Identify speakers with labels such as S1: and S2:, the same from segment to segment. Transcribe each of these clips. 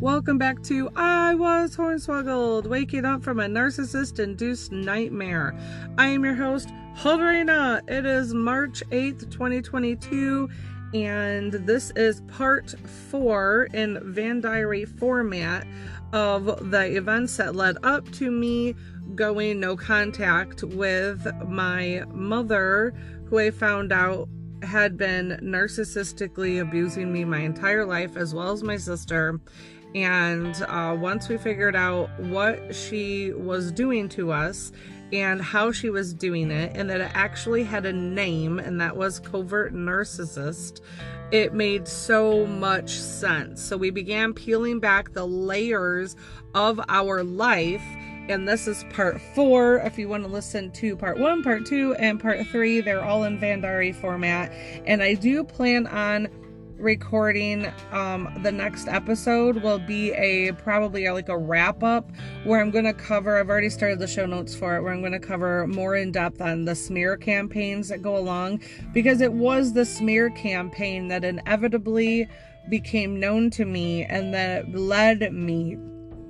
S1: Welcome back to I Was Hornswoggled, waking up from a narcissist induced nightmare. I am your host, Hulderina. It is March 8th, 2022, and this is part four in Van Diary format of the events that led up to me going no contact with my mother, who I found out had been narcissistically abusing me my entire life, as well as my sister and uh, once we figured out what she was doing to us and how she was doing it, and that it actually had a name, and that was covert narcissist, it made so much sense. So we began peeling back the layers of our life. And this is part four. If you want to listen to part one, part two, and part three, they're all in Van Diary format. And I do plan on recording um the next episode will be a probably like a wrap up where i'm going to cover i've already started the show notes for it where i'm going to cover more in depth on the smear campaigns that go along. Because it was the smear campaign that inevitably became known to me and that led me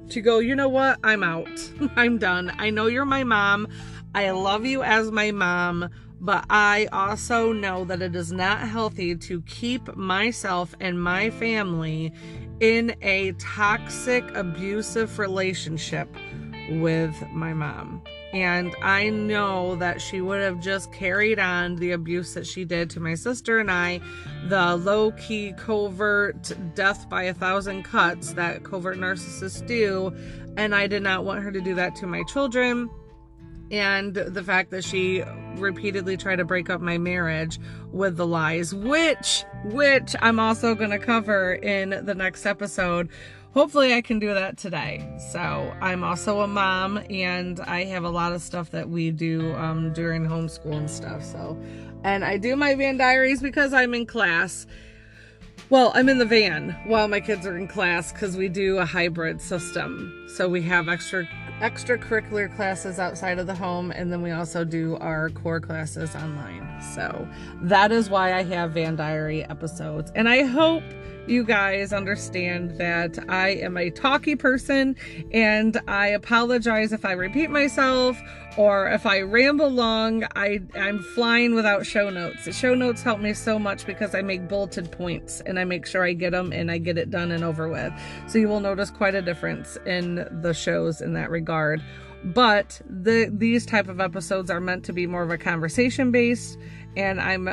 S1: to go you know what? I'm out. I'm done. I know you're my mom. I love you as my mom but I also know that it is not healthy to keep myself and my family in a toxic, abusive relationship with my mom. And I know that she would have just carried on the abuse that she did to my sister and I, the low key, covert death by a thousand cuts that covert narcissists do. And I did not want her to do that to my children and the fact that she repeatedly tried to break up my marriage with the lies which which I'm also going to cover in the next episode. Hopefully I can do that today. So I'm also a mom and I have a lot of stuff that we do um, during homeschool and stuff so. And I do my van diaries because I'm in class well, I'm in the van while my kids are in class because we do a hybrid system. So we have extra extracurricular classes outside of the home, and then we also do our core classes online. So that is why I have Van Diary episodes. And I hope you guys understand that I am a talky person and I apologize if I repeat myself or if I ramble long. I, I'm flying without show notes. The show notes help me so much because I make bulleted points and I make sure I get them and I get it done and over with. So you will notice quite a difference in the shows in that regard. But the these type of episodes are meant to be more of a conversation based and I'm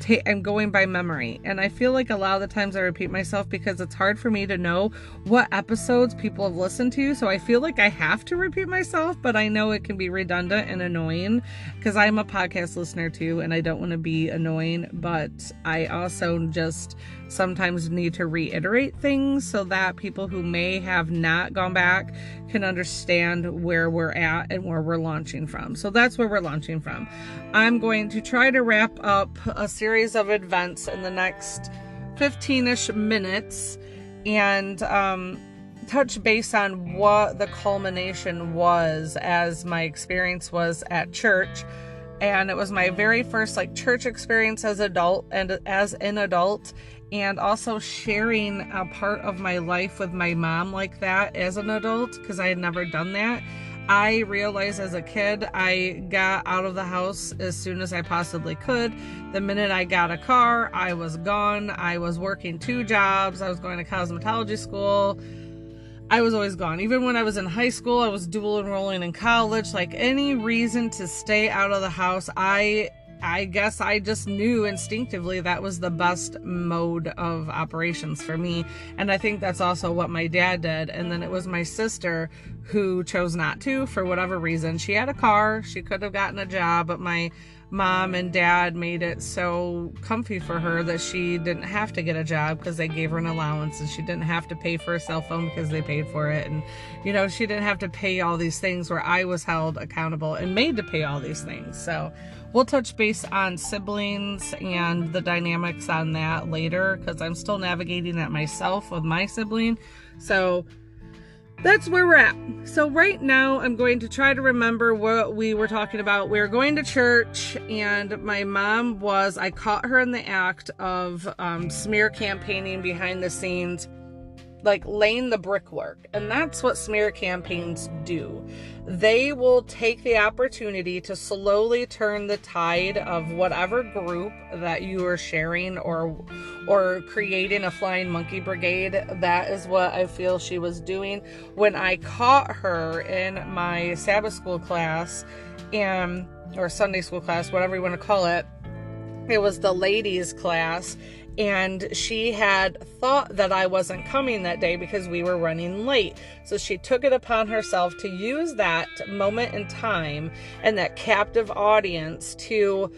S1: ta- I'm going by memory. And I feel like a lot of the times I repeat myself because it's hard for me to know what episodes people have listened to. So I feel like I have to repeat myself, but I know it can be redundant and annoying because I'm a podcast listener too and I don't want to be annoying, but I also just sometimes need to reiterate things so that people who may have not gone back can understand where we're at and where we're launching from. So that's where we're launching from. I'm going to try to wrap up a series of events in the next 15 ish minutes and um, touch base on what the culmination was as my experience was at church and it was my very first like church experience as adult and as an adult and also sharing a part of my life with my mom like that as an adult because I had never done that. I realized as a kid, I got out of the house as soon as I possibly could. The minute I got a car, I was gone. I was working two jobs. I was going to cosmetology school. I was always gone. Even when I was in high school, I was dual enrolling in college. Like any reason to stay out of the house, I I guess I just knew instinctively that was the best mode of operations for me. And I think that's also what my dad did. And then it was my sister who chose not to for whatever reason. She had a car, she could have gotten a job, but my mom and dad made it so comfy for her that she didn't have to get a job because they gave her an allowance and she didn't have to pay for a cell phone because they paid for it and you know she didn't have to pay all these things where I was held accountable and made to pay all these things so we'll touch base on siblings and the dynamics on that later because I'm still navigating that myself with my sibling so that's where we're at. So right now I'm going to try to remember what we were talking about. We were going to church and my mom was, I caught her in the act of um, smear campaigning behind the scenes like laying the brickwork. And that's what smear campaigns do. They will take the opportunity to slowly turn the tide of whatever group that you are sharing or or creating a flying monkey brigade. That is what I feel she was doing when I caught her in my Sabbath school class and or Sunday school class, whatever you want to call it. It was the ladies class and she had thought that I wasn't coming that day because we were running late. So she took it upon herself to use that moment in time and that captive audience to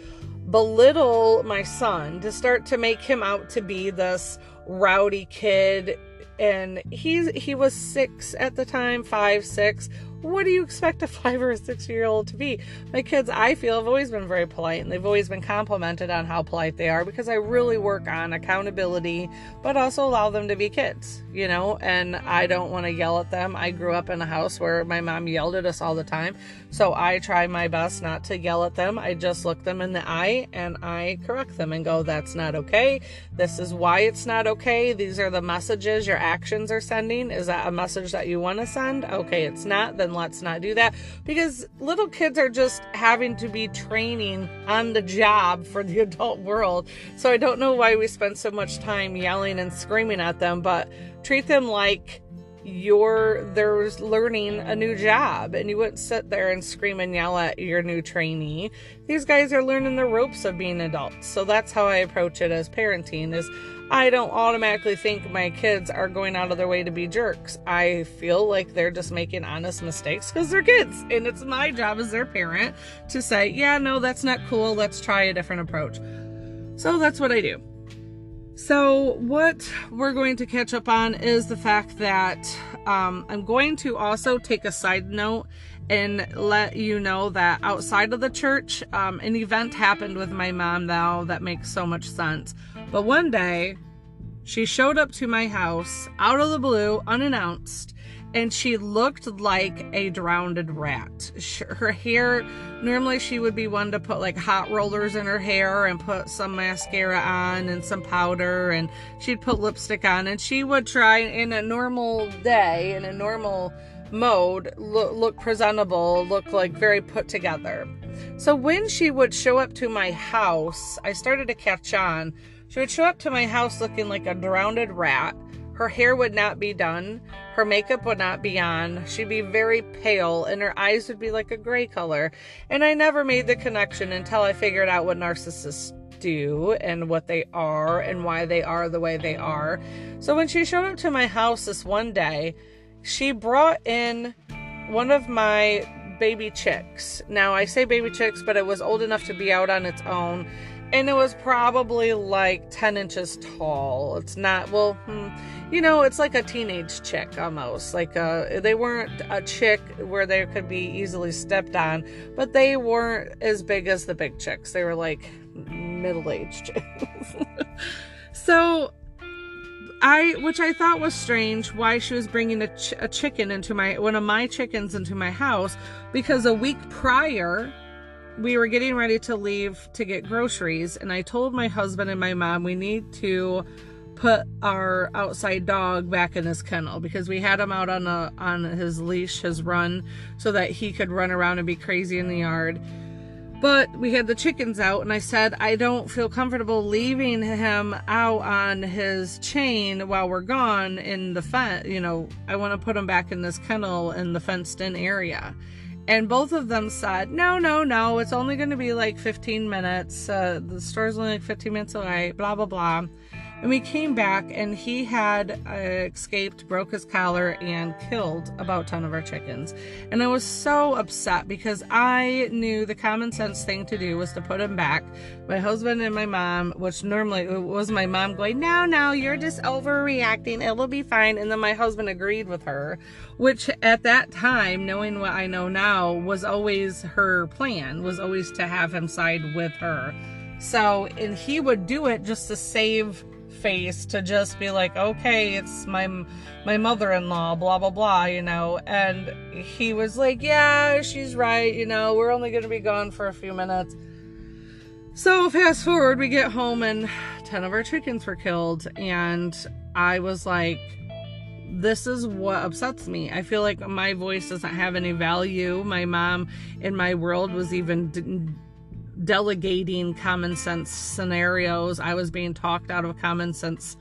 S1: belittle my son, to start to make him out to be this rowdy kid and he's he was 6 at the time, 5, 6 what do you expect a five or a six year old to be? My kids, I feel, have always been very polite and they've always been complimented on how polite they are because I really work on accountability, but also allow them to be kids, you know, and I don't want to yell at them. I grew up in a house where my mom yelled at us all the time. So I try my best not to yell at them. I just look them in the eye and I correct them and go, that's not okay. This is why it's not okay. These are the messages your actions are sending. Is that a message that you want to send? Okay, it's not. Then let's not do that because little kids are just having to be training on the job for the adult world. So I don't know why we spend so much time yelling and screaming at them, but treat them like you're there's learning a new job and you wouldn't sit there and scream and yell at your new trainee. These guys are learning the ropes of being adults. So that's how i approach it as parenting is i don't automatically think my kids are going out of their way to be jerks. I feel like they're just making honest mistakes because they're kids and it's my job as their parent to say yeah no that's not cool. Let's try a different approach. So that's what i do so, what we're going to catch up on is the fact that um, I'm going to also take a side note and let you know that outside of the church, um, an event happened with my mom now that makes so much sense. But one day, she showed up to my house out of the blue, unannounced, and she looked like a drowned rat. Her hair, normally she would be one to put like hot rollers in her hair and put some mascara on and some powder, and she'd put lipstick on, and she would try in a normal day, in a normal mode, look, look presentable, look like very put together. So when she would show up to my house, I started to catch on. She would show up to my house looking like a drowned rat her hair would not be done. Her makeup would not be on. She'd be very pale and her eyes would be like a gray color. And I never made the connection until I figured out what narcissists do and what they are and why they are the way they are. So when she showed up to my house this one day, she brought in one of my baby chicks. Now I say baby chicks, but it was old enough to be out on its own and it was probably like 10 inches tall. It's not, well, hmm, you know, it's like a teenage chick almost. Like, uh, they weren't a chick where they could be easily stepped on, but they weren't as big as the big chicks. They were like middle aged chicks. so, I, which I thought was strange, why she was bringing a, ch- a chicken into my, one of my chickens into my house, because a week prior, we were getting ready to leave to get groceries, and I told my husband and my mom we need to put our outside dog back in his kennel because we had him out on a on his leash, his run, so that he could run around and be crazy in the yard. But we had the chickens out, and I said I don't feel comfortable leaving him out on his chain while we're gone in the fence. You know, I want to put him back in this kennel in the fenced-in area. And both of them said, no, no, no, it's only going to be like 15 minutes. Uh, the store's only like 15 minutes away, blah, blah, blah. And we came back, and he had uh, escaped, broke his collar, and killed about 10 of our chickens. And I was so upset because I knew the common sense thing to do was to put him back. My husband and my mom, which normally was my mom going, No, no, you're just overreacting. It'll be fine. And then my husband agreed with her, which at that time, knowing what I know now, was always her plan, was always to have him side with her. So, and he would do it just to save face to just be like, okay, it's my my mother-in-law, blah blah blah, you know. And he was like, yeah, she's right, you know. We're only going to be gone for a few minutes. So fast forward, we get home and ten of our chickens were killed, and I was like, this is what upsets me. I feel like my voice doesn't have any value. My mom in my world was even delegating common sense scenarios. I was being talked out of a common sense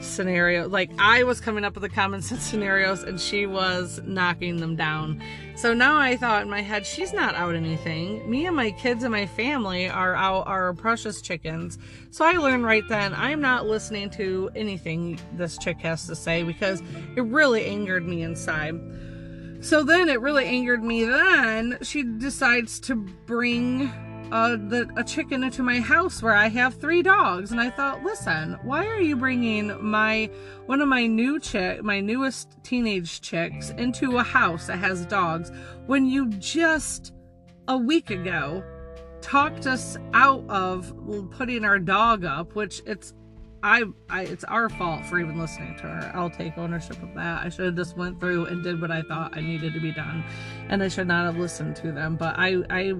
S1: scenario. Like I was coming up with the common sense scenarios and she was knocking them down. So now I thought in my head, she's not out anything. Me and my kids and my family are out our precious chickens. So I learned right then I'm not listening to anything this chick has to say because it really angered me inside. So then it really angered me then she decides to bring uh, the, a chicken into my house where I have three dogs. And I thought, listen, why are you bringing my one of my new chick, my newest teenage chicks, into a house that has dogs when you just a week ago talked us out of putting our dog up, which it's I, I it's our fault for even listening to her. I'll take ownership of that. I should have just went through and did what I thought I needed to be done, and I should not have listened to them. But I I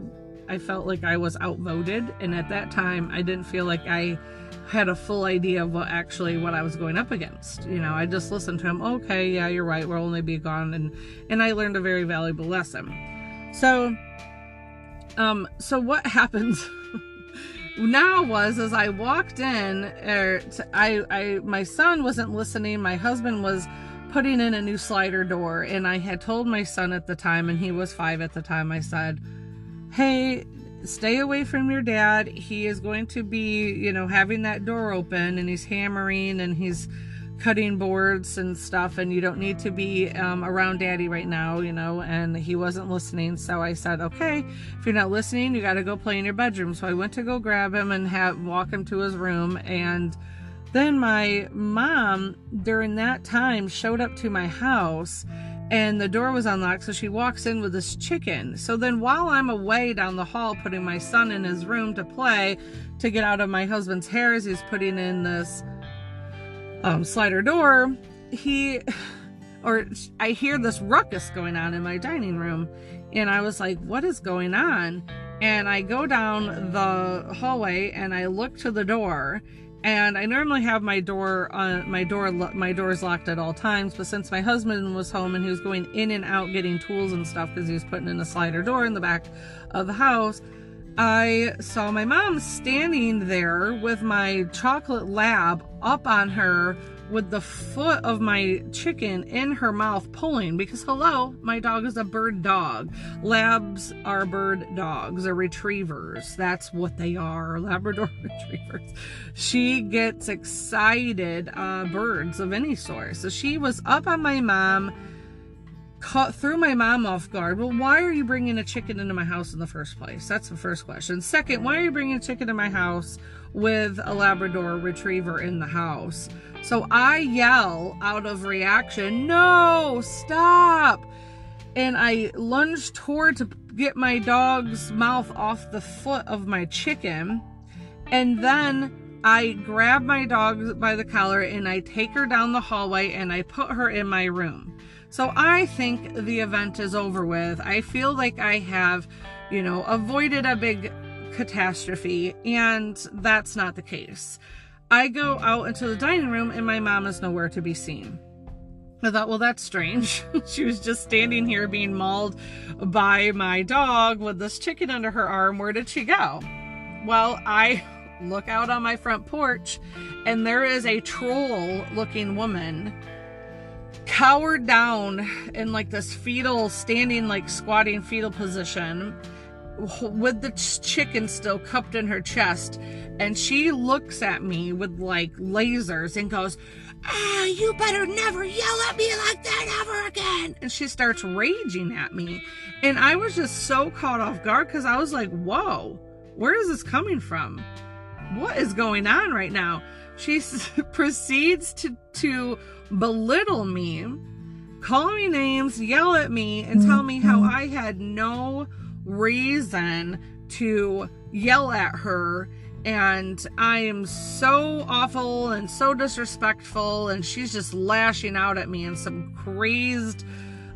S1: I felt like I was outvoted, and at that time, I didn't feel like I had a full idea of what actually what I was going up against. You know, I just listened to him. Okay, yeah, you're right. We'll only be gone, and and I learned a very valuable lesson. So, um, so what happens? now was as I walked in, er, I, I, my son wasn't listening. My husband was putting in a new slider door, and I had told my son at the time, and he was five at the time. I said, hey, stay away from your dad. He is going to be, you know, having that door open and he's hammering and he's cutting boards and stuff and you don't need to be um, around daddy right now you know and he wasn't listening. So i said okay if you're not listening you got to go play in your bedroom. So i went to go grab him and have walk him to his room. And then my mom during that time showed up to my house and the door was unlocked so she walks in with this chicken. So then while i'm away down the hall putting my son in his room to play to get out of my husband's hair as he's putting in this um, slider door he or i hear this ruckus going on in my dining room. And i was like what is going on? And i go down the hallway and i look to the door and I normally have my door on my door my door is locked at all times but since my husband was home and he was going in and out getting tools and stuff because he was putting in a slider door in the back of the house I saw my mom standing there with my chocolate lab up on her with the foot of my chicken in her mouth pulling because hello my dog is a bird dog labs are bird dogs or retrievers that's what they are labrador retrievers she gets excited uh, birds of any sort so she was up on my mom caught threw my mom off guard. Well, why are you bringing a chicken into my house in the first place? That's the first question. Second, why are you bringing a chicken in my house with a Labrador retriever in the house? So I yell out of reaction, no, stop. And I lunge toward to get my dog's mouth off the foot of my chicken. And then I grab my dog by the collar and I take her down the hallway and I put her in my room. So I think the event is over with. I feel like I have, you know, avoided a big catastrophe, and that's not the case. I go out into the dining room and my mom is nowhere to be seen. I thought, well, that's strange. she was just standing here being mauled by my dog with this chicken under her arm. Where did she go? Well, I look out on my front porch and there is a troll looking woman cowered down in like this fetal, standing like squatting fetal position with the chicken still cupped in her chest and she looks at me with like lasers and goes ah you better never yell at me like that ever again. And she starts raging at me. And i was just so caught off guard because i was like whoa where is this coming from? What is going on right now? She proceeds to to belittle me call me names yell at me and tell me how mm-hmm. i had no reason to yell at her. And I am so awful and so disrespectful and she's just lashing out at me in some crazed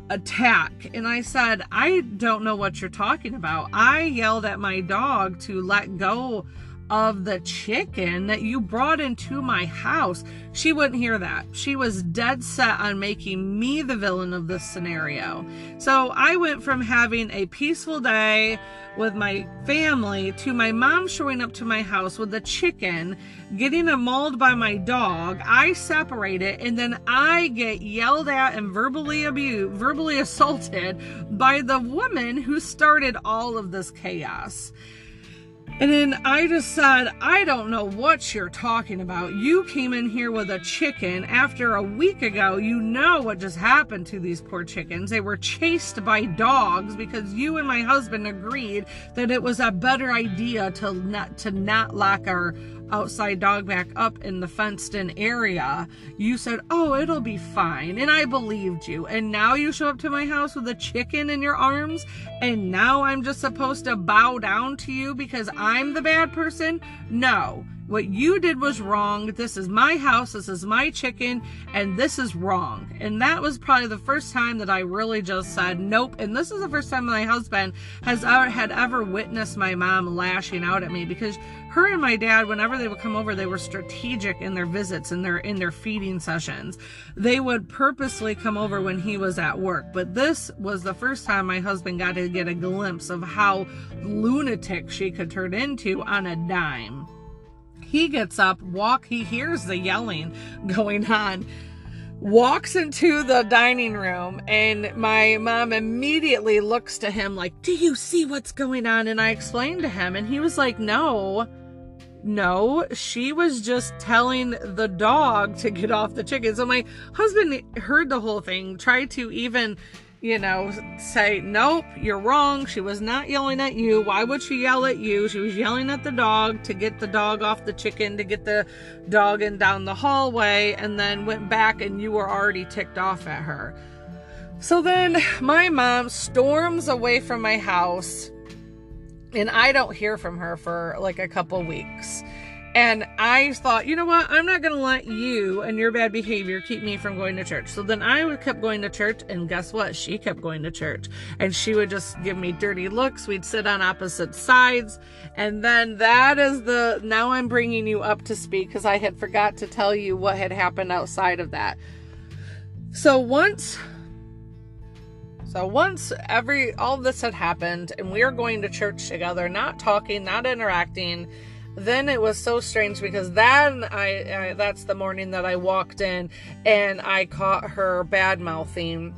S1: attack. And I said I don't know what you're talking about. I yelled at my dog to let go of the chicken that you brought into my house. She wouldn't hear that. She was dead set on making me the villain of this scenario. So I went from having a peaceful day with my family to my mom showing up to my house with a chicken, getting mauled by my dog. I separate it and then I get yelled at and verbally abused, verbally assaulted by the woman who started all of this chaos. And then I just said, I don't know what you're talking about. You came in here with a chicken after a week ago. You know what just happened to these poor chickens. They were chased by dogs because you and my husband agreed that it was a better idea to not to not lock our outside dog back up in the fenced in area. You said, Oh, it'll be fine. And I believed you. And now you show up to my house with a chicken in your arms. And now I'm just supposed to bow down to you because I'm the bad person? No. What you did was wrong. This is my house. This is my chicken. And this is wrong. And that was probably the first time that I really just said nope. And this is the first time my husband has ever, had ever witnessed my mom lashing out at me because her and my dad, whenever they would come over, they were strategic in their visits and their in their feeding sessions. They would purposely come over when he was at work. But this was the first time my husband got to get a glimpse of how lunatic she could turn into on a dime. He gets up, walk, he hears the yelling going on walks into the dining room and my mom immediately looks to him like do you see what's going on and i explained to him and he was like no no she was just telling the dog to get off the chicken so my husband heard the whole thing tried to even you know, say, nope, you're wrong. She was not yelling at you. Why would she yell at you? She was yelling at the dog to get the dog off the chicken, to get the dog in down the hallway, and then went back and you were already ticked off at her. So then my mom storms away from my house, and I don't hear from her for like a couple weeks. And I thought, you know what? I'm not going to let you and your bad behavior keep me from going to church. So then I kept going to church, and guess what? She kept going to church. And she would just give me dirty looks. We'd sit on opposite sides. And then that is the. Now I'm bringing you up to speed because I had forgot to tell you what had happened outside of that. So once. So once every all this had happened and we were going to church together, not talking, not interacting, then it was so strange because then I, I, that's the morning that I walked in and I caught her bad mouthing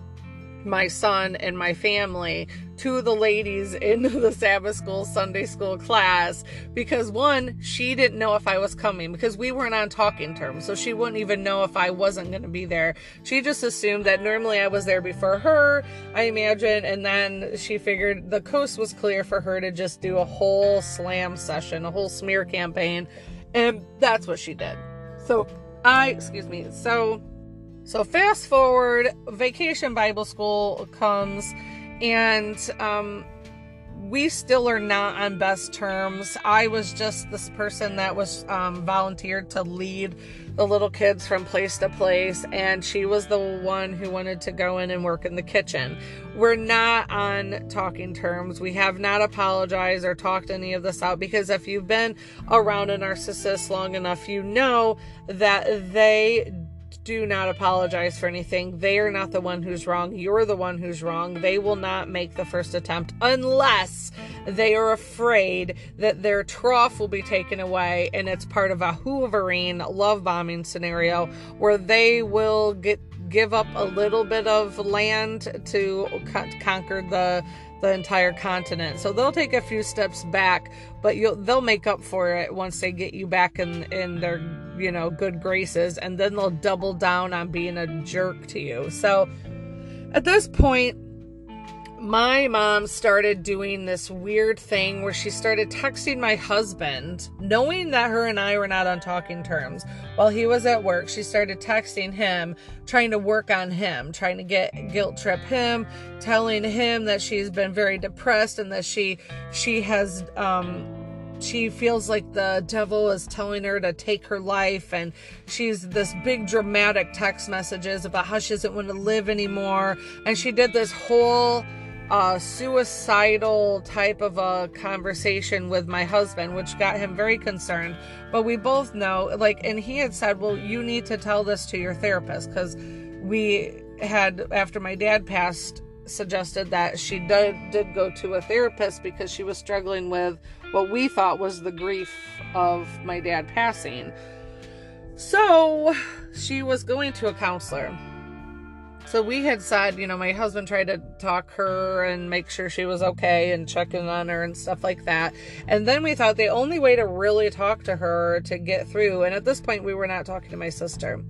S1: my son and my family to the ladies in the Sabbath school Sunday school class because one, she didn't know if I was coming because we weren't on talking terms. So she wouldn't even know if I wasn't going to be there. She just assumed that normally I was there before her, I imagine. And then she figured the coast was clear for her to just do a whole slam session, a whole smear campaign. And that's what she did. So I, excuse me. So so fast forward, vacation Bible school comes, and um, we still are not on best terms. I was just this person that was um, volunteered to lead the little kids from place to place, and she was the one who wanted to go in and work in the kitchen. We're not on talking terms. We have not apologized or talked any of this out because if you've been around a narcissist long enough, you know that they do not apologize for anything. They are not the one who's wrong. You're the one who's wrong. They will not make the first attempt unless they are afraid that their trough will be taken away and it's part of a hoovering love bombing scenario where they will get give up a little bit of land to conquer the the entire continent. So they'll take a few steps back, but they'll make up for it once they get you back in in their you know good graces, and then they'll double down on being a jerk to you. So at this point, my mom started doing this weird thing where she started texting my husband, knowing that her and I were not on talking terms. While he was at work, she started texting him, trying to work on him, trying to get guilt trip him, telling him that she's been very depressed and that she she has um she feels like the devil is telling her to take her life and she's this big dramatic text messages about how she doesn't want to live anymore and she did this whole a suicidal type of a conversation with my husband, which got him very concerned. But we both know, like, and he had said, Well, you need to tell this to your therapist because we had, after my dad passed, suggested that she did, did go to a therapist because she was struggling with what we thought was the grief of my dad passing. So she was going to a counselor. So we had said, you know, my husband tried to talk her and make sure she was okay and checking on her and stuff like that. And then we thought the only way to really talk to her to get through, and at this point we were not talking to my sister.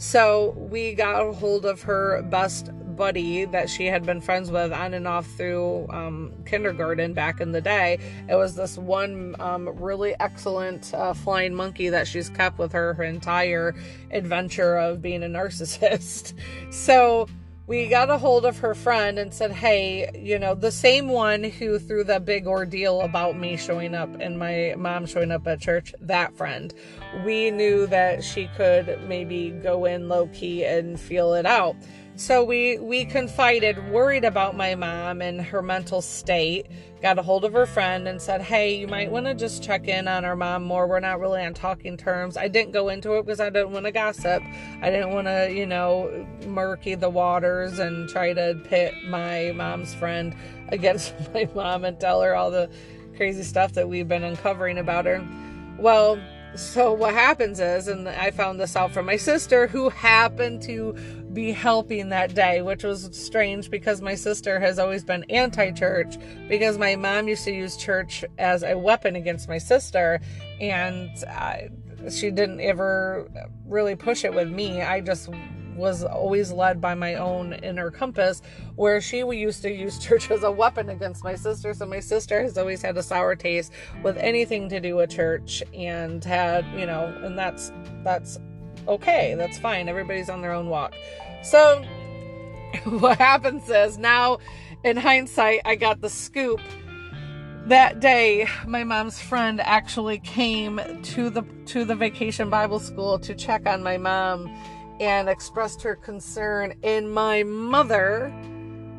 S1: So we got a hold of her best buddy that she had been friends with on and off through um, kindergarten back in the day. It was this one um, really excellent uh, flying monkey that she's kept with her her entire adventure of being a narcissist. So we got a hold of her friend and said, Hey, you know, the same one who threw the big ordeal about me showing up and my mom showing up at church, that friend. We knew that she could maybe go in low key and feel it out. So we we confided, worried about my mom and her mental state. Got a hold of her friend and said, "Hey, you might want to just check in on our mom more. We're not really on talking terms." I didn't go into it because I didn't want to gossip. I didn't want to, you know, murky the waters and try to pit my mom's friend against my mom and tell her all the crazy stuff that we've been uncovering about her. Well, so what happens is, and I found this out from my sister who happened to be helping that day, which was strange because my sister has always been anti church because my mom used to use church as a weapon against my sister, and I, she didn't ever really push it with me. I just was always led by my own inner compass, where she used to use church as a weapon against my sister. So my sister has always had a sour taste with anything to do with church, and had you know, and that's that's okay, that's fine. Everybody's on their own walk. So, what happens is now, in hindsight, I got the scoop. That day, my mom's friend actually came to the to the vacation Bible school to check on my mom and expressed her concern. And my mother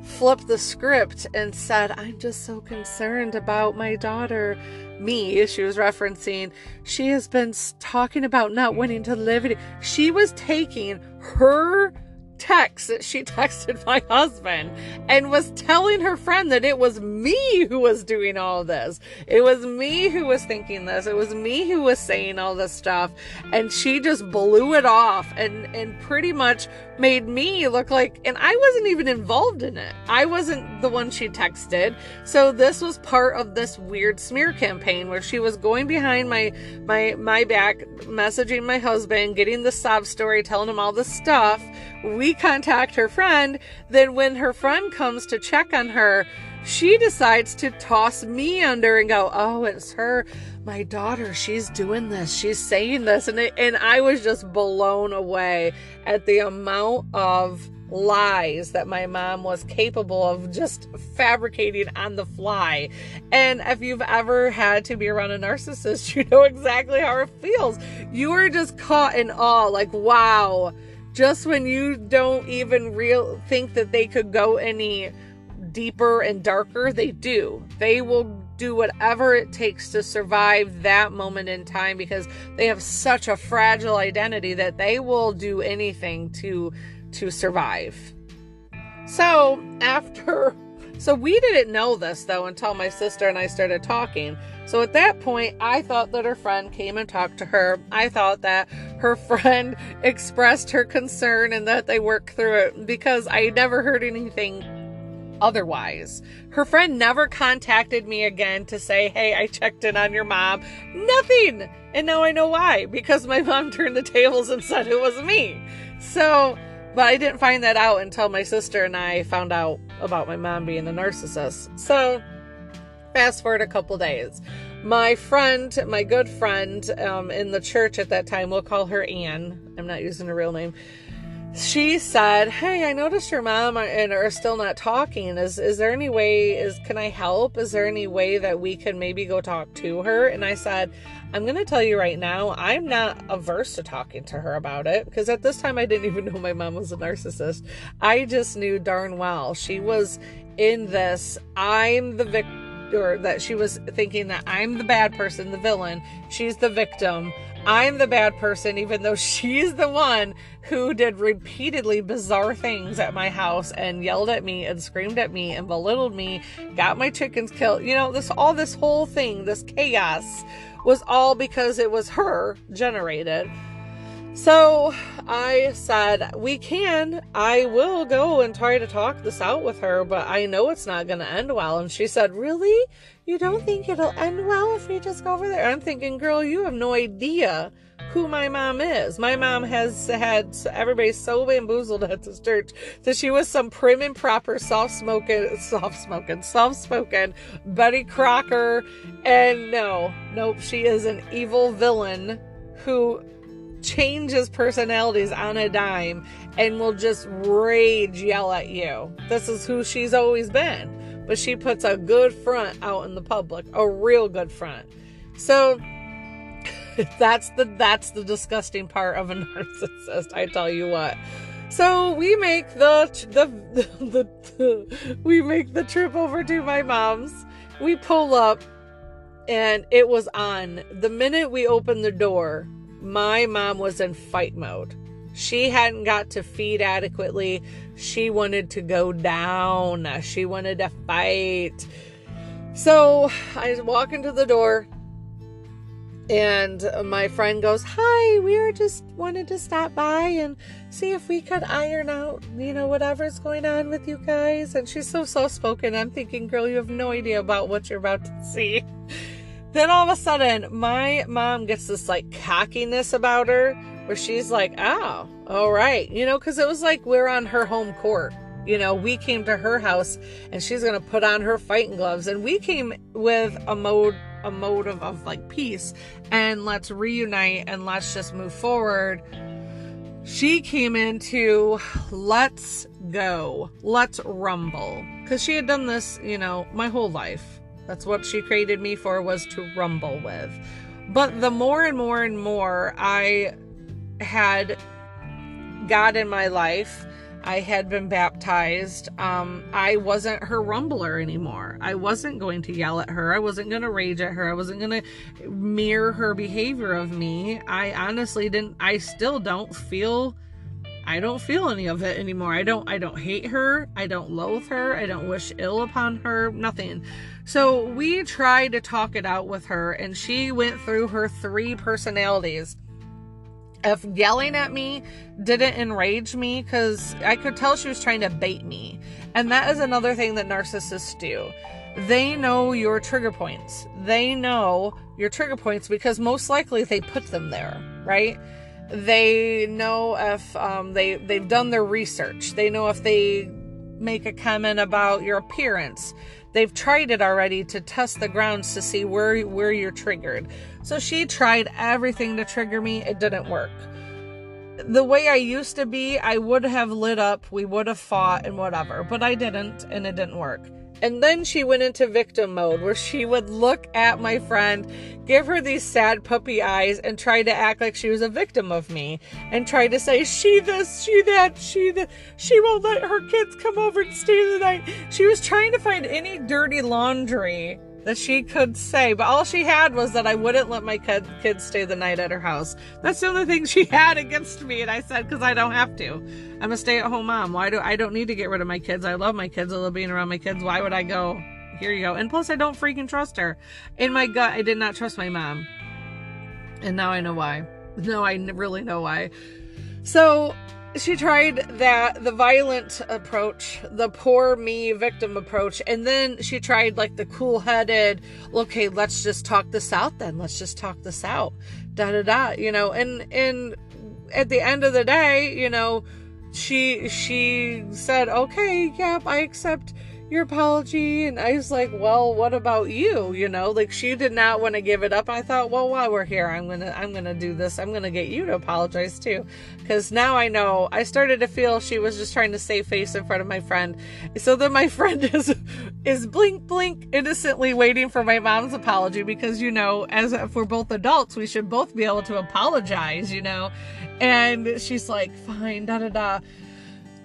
S1: flipped the script and said, I'm just so concerned about my daughter me, she was referencing, she has been talking about not wanting to live. She was taking her text that she texted my husband and was telling her friend that it was me who was doing all this. It was me who was thinking this. It was me who was saying all this stuff. And she just blew it off and, and pretty much made me look like, and I wasn't even involved in it. I wasn't the one she texted. So this was part of this weird smear campaign where she was going behind my, my, my back, messaging my husband, getting the sob story, telling him all this stuff we contact her friend. Then, when her friend comes to check on her, she decides to toss me under and go, Oh, it's her, my daughter. She's doing this. She's saying this. And, it, and I was just blown away at the amount of lies that my mom was capable of just fabricating on the fly. And if you've ever had to be around a narcissist, you know exactly how it feels. You are just caught in awe, like, wow just when you don't even real think that they could go any deeper and darker, they do. They will do whatever it takes to survive that moment in time because they have such a fragile identity that they will do anything to to survive. So, after so we didn't know this though until my sister and I started talking. So at that point, I thought that her friend came and talked to her. I thought that her friend expressed her concern and that they worked through it because I never heard anything otherwise. Her friend never contacted me again to say, Hey, I checked in on your mom. Nothing. And now I know why because my mom turned the tables and said it was me. So, but I didn't find that out until my sister and I found out about my mom being a narcissist. So, fast forward a couple days. My friend, my good friend um, in the church at that time, we'll call her Anne. I'm not using her real name. She said, "Hey, I noticed your mom and are still not talking. Is is there any way? Is can I help? Is there any way that we can maybe go talk to her?" And I said, "I'm going to tell you right now, I'm not averse to talking to her about it because at this time I didn't even know my mom was a narcissist. I just knew darn well she was in this. I'm the victim." Or that she was thinking that I'm the bad person, the villain. She's the victim. I'm the bad person, even though she's the one who did repeatedly bizarre things at my house and yelled at me and screamed at me and belittled me, got my chickens killed. You know, this all this whole thing, this chaos was all because it was her generated. So I said, We can. I will go and try to talk this out with her, but I know it's not going to end well. And she said, Really? You don't think it'll end well if we just go over there? I'm thinking, Girl, you have no idea who my mom is. My mom has had everybody so bamboozled at this church that she was some prim and proper, soft smoking, soft smoking, soft spoken Betty Crocker. And no, nope, she is an evil villain who changes personalities on a dime and will just rage yell at you. This is who she's always been. But she puts a good front out in the public, a real good front. So that's the that's the disgusting part of a narcissist, I tell you what. So we make the the, the, the we make the trip over to my mom's. We pull up and it was on. The minute we opened the door, my mom was in fight mode. She hadn't got to feed adequately. She wanted to go down. She wanted to fight. So I walk into the door and my friend goes, Hi, we were just wanted to stop by and see if we could iron out, you know, whatever's going on with you guys. And she's so soft spoken. I'm thinking, girl, you have no idea about what you're about to see. Then all of a sudden, my mom gets this like cockiness about her where she's like, oh, all right. You know, because it was like we're on her home court. You know, we came to her house and she's going to put on her fighting gloves. And we came with a mode a motive of like peace and let's reunite and let's just move forward. She came into let's go, let's rumble. Because she had done this, you know, my whole life that's what she created me for was to rumble with. But the more and more and more I had God in my life, I had been baptized. Um, I wasn't her rumbler anymore. I wasn't going to yell at her. I wasn't going to rage at her. I wasn't going to mirror her behavior of me. I honestly didn't, I still don't feel I don't feel any of it anymore. I don't I don't hate her. I don't loathe her. I don't wish ill upon her. Nothing. So we tried to talk it out with her and she went through her three personalities. If yelling at me didn't enrage me cuz I could tell she was trying to bait me. And that is another thing that narcissists do. They know your trigger points. They know your trigger points because most likely they put them there, right? they know if um, they they've done their research. They know if they make a comment about your appearance. They've tried it already to test the grounds to see where where you're triggered. So she tried everything to trigger me. It didn't work. The way I used to be, I would have lit up, we would have fought and whatever, but I didn't and it didn't work. And then she went into victim mode where she would look at my friend, give her these sad puppy eyes, and try to act like she was a victim of me and try to say, she this, she that, she that, she won't let her kids come over and stay the night. She was trying to find any dirty laundry that she could say, but all she had was that I wouldn't let my kid, kids stay the night at her house. That's the only thing she had against me, and I said, because I don't have to. I'm a stay-at-home mom. Why do I don't need to get rid of my kids? I love my kids. I love being around my kids. Why would I go? Here you go. And plus, I don't freaking trust her. In my gut, I did not trust my mom, and now I know why. No, I really know why. So she tried that the violent approach, the poor me victim approach, and then she tried like the cool headed, okay, let's just talk this out then. Let's just talk this out. Da da da, you know, and and at the end of the day, you know, she she said, Okay, yep, I accept your apology. And I was like, well, what about you? You know, like she did not want to give it up. I thought, well, while we're here, I'm going to, I'm going to do this. I'm going to get you to apologize too. Cause now I know I started to feel she was just trying to save face in front of my friend. So then my friend is, is blink, blink innocently waiting for my mom's apology because, you know, as if we're both adults, we should both be able to apologize, you know? And she's like, fine, da da da.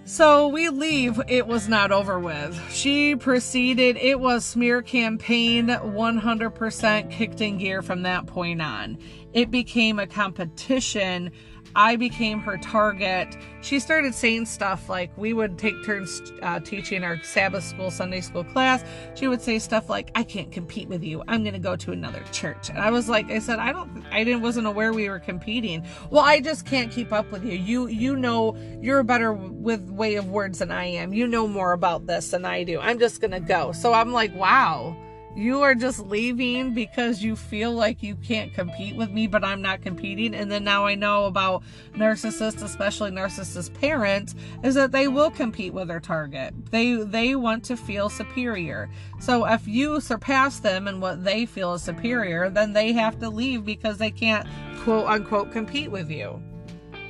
S1: So we leave. It was not over with. She proceeded. It was smear campaign 100% kicked in gear from that point on. It became a competition I became her target. She started saying stuff like we would take turns uh, teaching our Sabbath school, Sunday school class. She would say stuff like, "I can't compete with you. I'm going to go to another church." And I was like, I said, I don't, I didn't, wasn't aware we were competing. Well, I just can't keep up with you. You, you know, you're better with way of words than I am. You know more about this than I do. I'm just going to go. So I'm like, wow you are just leaving because you feel like you can't compete with me, but I'm not competing. And then now I know about narcissists, especially narcissist parents, is that they will compete with their target. They they want to feel superior. So if you surpass them in what they feel is superior, then they have to leave because they can't quote unquote compete with you.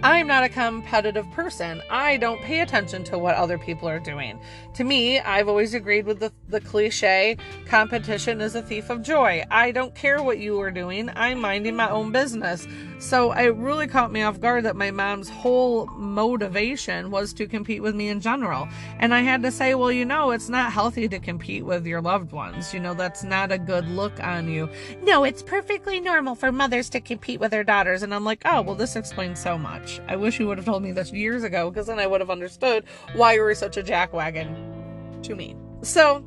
S1: I'm not a competitive person. I don't pay attention to what other people are doing. To me, I've always agreed with the, the cliche competition is a thief of joy. I don't care what you are doing, I'm minding my own business. So it really caught me off guard that my mom's whole motivation was to compete with me in general. And I had to say, well, you know, it's not healthy to compete with your loved ones. You know, that's not a good look on you. No, it's perfectly normal for mothers to compete with their daughters. And I'm like, oh, well, this explains so much. I wish you would have told me this years ago because then I would have understood why you were such a jackwagon to me. So,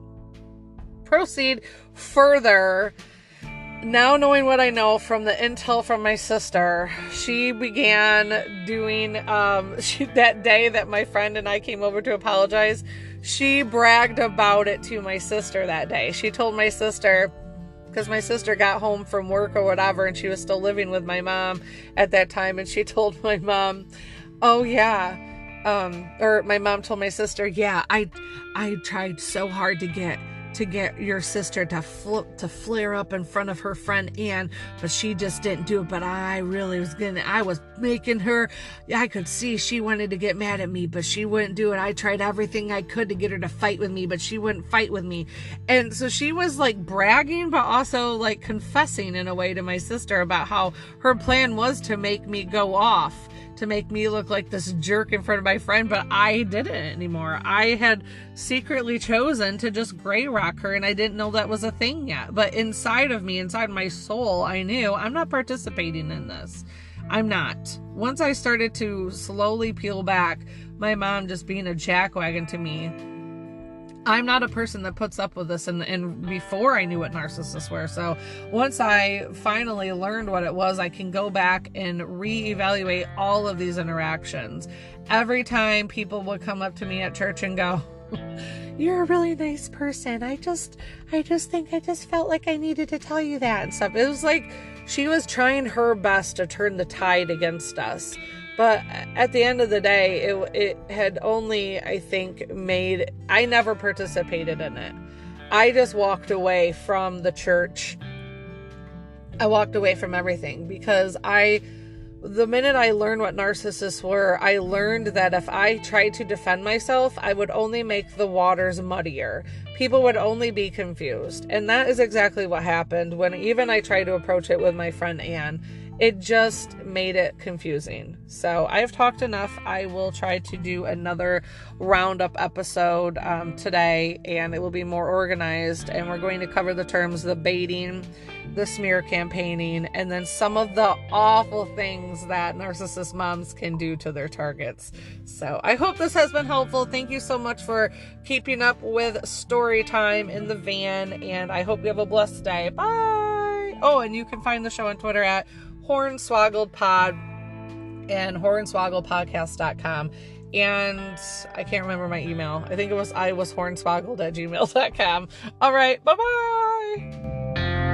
S1: proceed further. Now, knowing what I know from the intel from my sister, she began doing um, she, that day that my friend and I came over to apologize. She bragged about it to my sister that day. She told my sister, because my sister got home from work or whatever and she was still living with my mom at that time and she told my mom oh yeah um or my mom told my sister yeah i i tried so hard to get to get your sister to flip to flare up in front of her friend Anne, but she just didn't do it. But I really was gonna I was making her I could see she wanted to get mad at me, but she wouldn't do it. I tried everything I could to get her to fight with me, but she wouldn't fight with me. And so she was like bragging, but also like confessing in a way to my sister about how her plan was to make me go off to make me look like this jerk in front of my friend, but I didn't anymore. I had secretly chosen to just gray rock her, and I didn't know that was a thing yet. But inside of me, inside my soul, I knew I'm not participating in this. I'm not. Once I started to slowly peel back, my mom just being a jackwagon to me, I'm not a person that puts up with this and, and before I knew what narcissists were. So once I finally learned what it was, I can go back and reevaluate all of these interactions. Every time people would come up to me at church and go, you're a really nice person. I just I just think I just felt like I needed to tell you that and stuff. It was like she was trying her best to turn the tide against us. But at the end of the day, it, it had only, I think, made, I never participated in it. I just walked away from the church. I walked away from everything because I, the minute I learned what narcissists were, I learned that if I tried to defend myself, I would only make the waters muddier. People would only be confused. And that is exactly what happened when even I tried to approach it with my friend Anne it just made it confusing. So I've talked enough. I will try to do another roundup episode um, today, and it will be more organized. And we're going to cover the terms the baiting, the smear campaigning, and then some of the awful things that narcissist moms can do to their targets. So I hope this has been helpful. Thank you so much for keeping up with story time in the van, and I hope you have a blessed day. Bye. Oh, and you can find the show on Twitter at Hornswoggled Pod and hornswogglepodcast.com. And I can't remember my email. I think it was I was hornswoggled at gmail.com. All right. Bye bye.